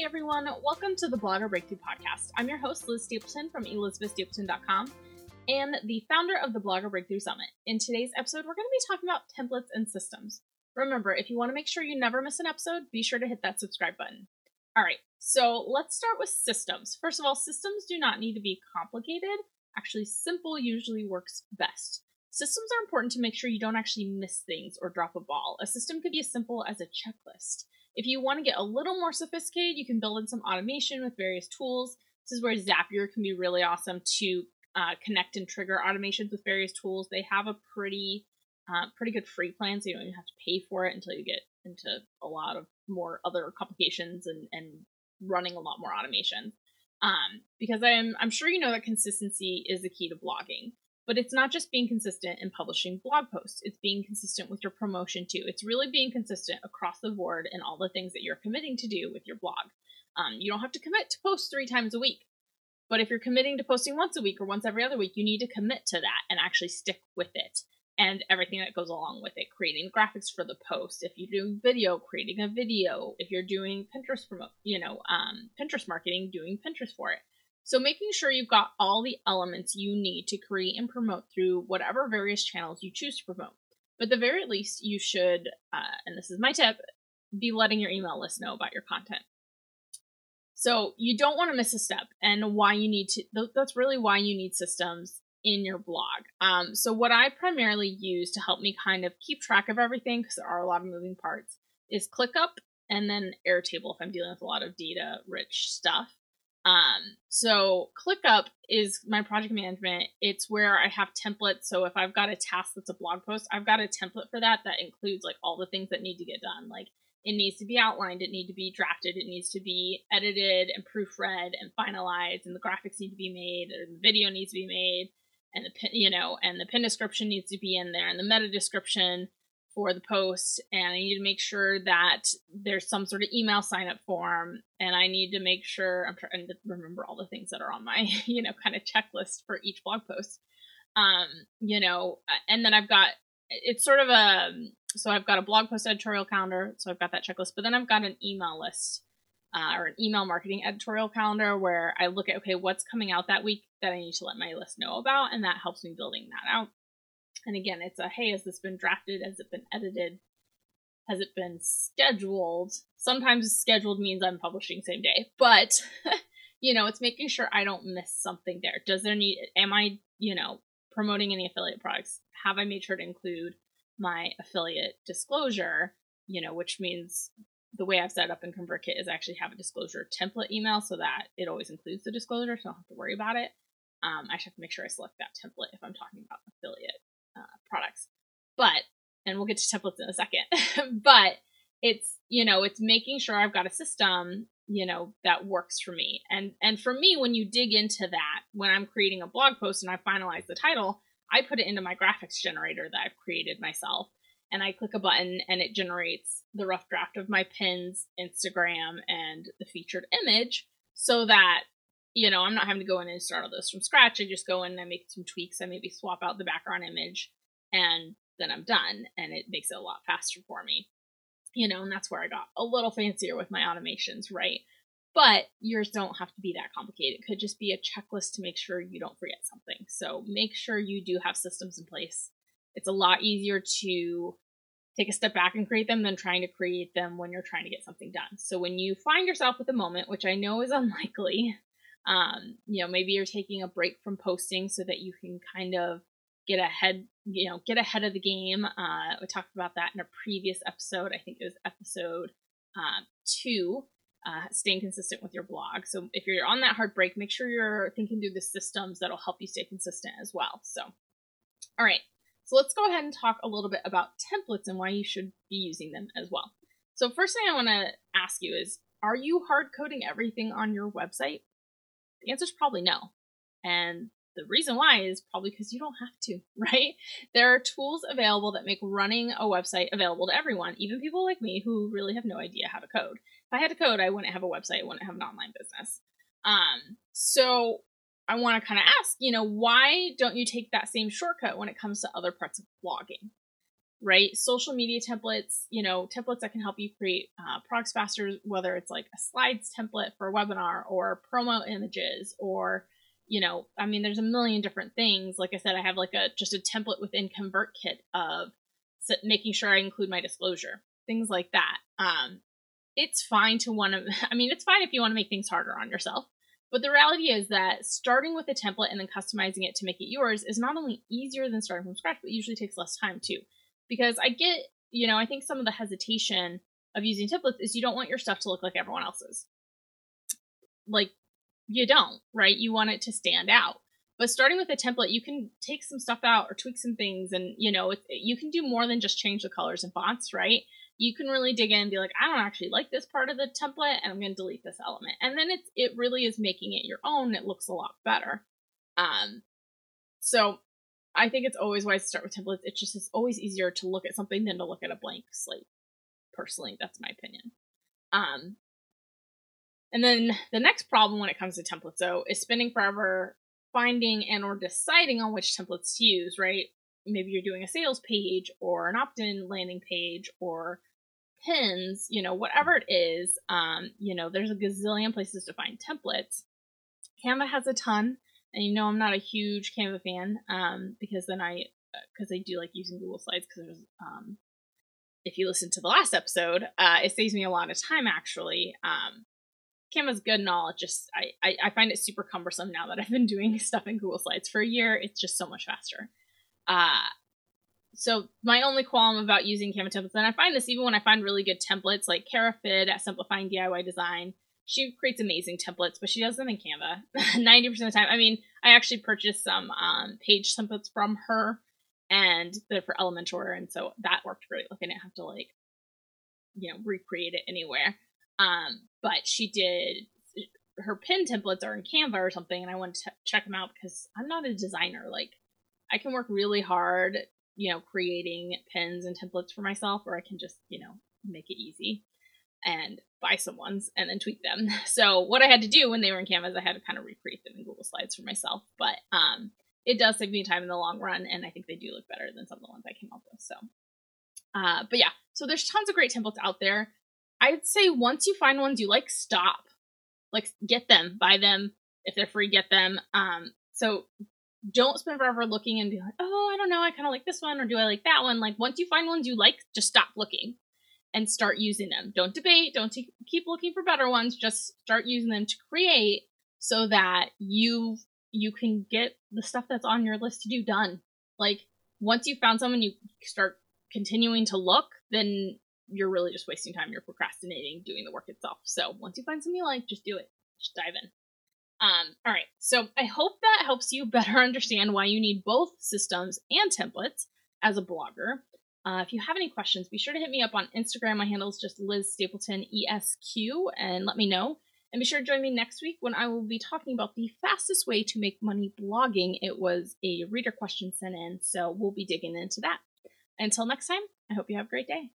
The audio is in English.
Hey everyone, welcome to the Blogger Breakthrough Podcast. I'm your host, Liz Stapleton from elizabethstapleton.com and the founder of the Blogger Breakthrough Summit. In today's episode, we're going to be talking about templates and systems. Remember, if you want to make sure you never miss an episode, be sure to hit that subscribe button. All right, so let's start with systems. First of all, systems do not need to be complicated. Actually, simple usually works best. Systems are important to make sure you don't actually miss things or drop a ball. A system could be as simple as a checklist. If you want to get a little more sophisticated, you can build in some automation with various tools. This is where Zapier can be really awesome to uh, connect and trigger automations with various tools. They have a pretty uh, pretty good free plan, so you don't even have to pay for it until you get into a lot of more other complications and, and running a lot more automation. Um, because I'm I'm sure you know that consistency is the key to blogging. But it's not just being consistent in publishing blog posts, it's being consistent with your promotion too. It's really being consistent across the board in all the things that you're committing to do with your blog. Um, you don't have to commit to post three times a week. But if you're committing to posting once a week or once every other week, you need to commit to that and actually stick with it and everything that goes along with it. Creating graphics for the post. If you're doing video, creating a video. If you're doing Pinterest promote, you know, um, Pinterest marketing, doing Pinterest for it. So, making sure you've got all the elements you need to create and promote through whatever various channels you choose to promote. But the very least, you should, uh, and this is my tip, be letting your email list know about your content. So, you don't want to miss a step, and why you need to, that's really why you need systems in your blog. Um, so, what I primarily use to help me kind of keep track of everything, because there are a lot of moving parts, is ClickUp and then Airtable if I'm dealing with a lot of data rich stuff. Um, so ClickUp is my project management. It's where I have templates. So if I've got a task that's a blog post, I've got a template for that that includes like all the things that need to get done. Like it needs to be outlined, it needs to be drafted, it needs to be edited and proofread and finalized, and the graphics need to be made, and the video needs to be made, and the you know, and the pin description needs to be in there, and the meta description for the post and I need to make sure that there's some sort of email sign up form and I need to make sure I'm trying to remember all the things that are on my, you know, kind of checklist for each blog post. Um, you know, and then I've got it's sort of a so I've got a blog post editorial calendar, so I've got that checklist, but then I've got an email list uh, or an email marketing editorial calendar where I look at okay, what's coming out that week that I need to let my list know about, and that helps me building that out. And again, it's a hey, has this been drafted? Has it been edited? Has it been scheduled? Sometimes scheduled means I'm publishing same day, but you know, it's making sure I don't miss something there. Does there need, am I, you know, promoting any affiliate products? Have I made sure to include my affiliate disclosure, you know, which means the way I've set up in ConvertKit is actually have a disclosure template email so that it always includes the disclosure, so I don't have to worry about it. Um, I should have to make sure I select that template if I'm talking about affiliate uh, products. But, and we'll get to templates in a second, but it's, you know, it's making sure I've got a system, you know, that works for me. And, and for me, when you dig into that, when I'm creating a blog post and I finalize the title, I put it into my graphics generator that I've created myself. And I click a button and it generates the rough draft of my pins, Instagram, and the featured image so that you know, I'm not having to go in and start all this from scratch. I just go in and I make some tweaks. I maybe swap out the background image and then I'm done. And it makes it a lot faster for me. You know, and that's where I got a little fancier with my automations, right? But yours don't have to be that complicated. It could just be a checklist to make sure you don't forget something. So make sure you do have systems in place. It's a lot easier to take a step back and create them than trying to create them when you're trying to get something done. So when you find yourself with a moment, which I know is unlikely, um, you know, maybe you're taking a break from posting so that you can kind of get ahead, you know, get ahead of the game. Uh, we talked about that in a previous episode. I think it was episode uh, two. Uh, staying consistent with your blog. So if you're on that hard break, make sure you're thinking through the systems that'll help you stay consistent as well. So, all right. So let's go ahead and talk a little bit about templates and why you should be using them as well. So first thing I want to ask you is, are you hard coding everything on your website? The answer is probably no. And the reason why is probably because you don't have to, right? There are tools available that make running a website available to everyone, even people like me who really have no idea how to code. If I had to code, I wouldn't have a website, I wouldn't have an online business. Um, so I want to kind of ask, you know, why don't you take that same shortcut when it comes to other parts of blogging? Right? Social media templates, you know, templates that can help you create uh, products faster, whether it's like a slides template for a webinar or promo images or, you know, I mean, there's a million different things. Like I said, I have like a just a template within ConvertKit of making sure I include my disclosure, things like that. Um, it's fine to want to, I mean, it's fine if you want to make things harder on yourself. But the reality is that starting with a template and then customizing it to make it yours is not only easier than starting from scratch, but usually takes less time too because I get, you know, I think some of the hesitation of using templates is you don't want your stuff to look like everyone else's. Like, you don't, right? You want it to stand out. But starting with a template, you can take some stuff out or tweak some things, and you know, you can do more than just change the colors and fonts, right? You can really dig in and be like, I don't actually like this part of the template, and I'm going to delete this element. And then it's it really is making it your own. It looks a lot better. Um, so I think it's always wise to start with templates. It's just it's always easier to look at something than to look at a blank slate. Personally, that's my opinion. Um, and then the next problem when it comes to templates, though, is spending forever finding and or deciding on which templates to use. Right? Maybe you're doing a sales page or an opt-in landing page or pins. You know, whatever it is. Um, you know, there's a gazillion places to find templates. Canva has a ton. And you know, I'm not a huge Canva fan um, because then I, because uh, I do like using Google Slides because um, if you listen to the last episode, uh, it saves me a lot of time actually. Um, Canva's good and all. It just I, I, I find it super cumbersome now that I've been doing stuff in Google Slides for a year. It's just so much faster. Uh, so my only qualm about using Canva templates, and I find this even when I find really good templates like Kara Fid at Simplifying DIY Design, she creates amazing templates, but she does them in Canva 90% of the time. I mean, I actually purchased some um, page templates from her and they're for Elementor, and so that worked great. Like I didn't have to like, you know, recreate it anywhere. Um, but she did her pin templates are in Canva or something, and I wanted to check them out because I'm not a designer. Like, I can work really hard, you know, creating pins and templates for myself, or I can just, you know, make it easy and buy some ones and then tweak them. So what I had to do when they were in Canvas, I had to kind of recreate them in Google Slides for myself. But um, it does save me time in the long run, and I think they do look better than some of the ones I came up with. So, uh, but yeah, so there's tons of great templates out there. I'd say once you find ones you like, stop, like get them, buy them if they're free, get them. Um, so don't spend forever looking and be like, oh, I don't know, I kind of like this one, or do I like that one? Like once you find ones you like, just stop looking and start using them. Don't debate, don't t- keep looking for better ones, just start using them to create so that you you can get the stuff that's on your list to do done. Like once you found someone you start continuing to look, then you're really just wasting time. You're procrastinating doing the work itself. So once you find something you like, just do it. Just dive in. Um, all right. So I hope that helps you better understand why you need both systems and templates as a blogger. Uh, if you have any questions, be sure to hit me up on Instagram. My handle is just Liz Stapleton ESQ and let me know. And be sure to join me next week when I will be talking about the fastest way to make money blogging. It was a reader question sent in, so we'll be digging into that. Until next time, I hope you have a great day.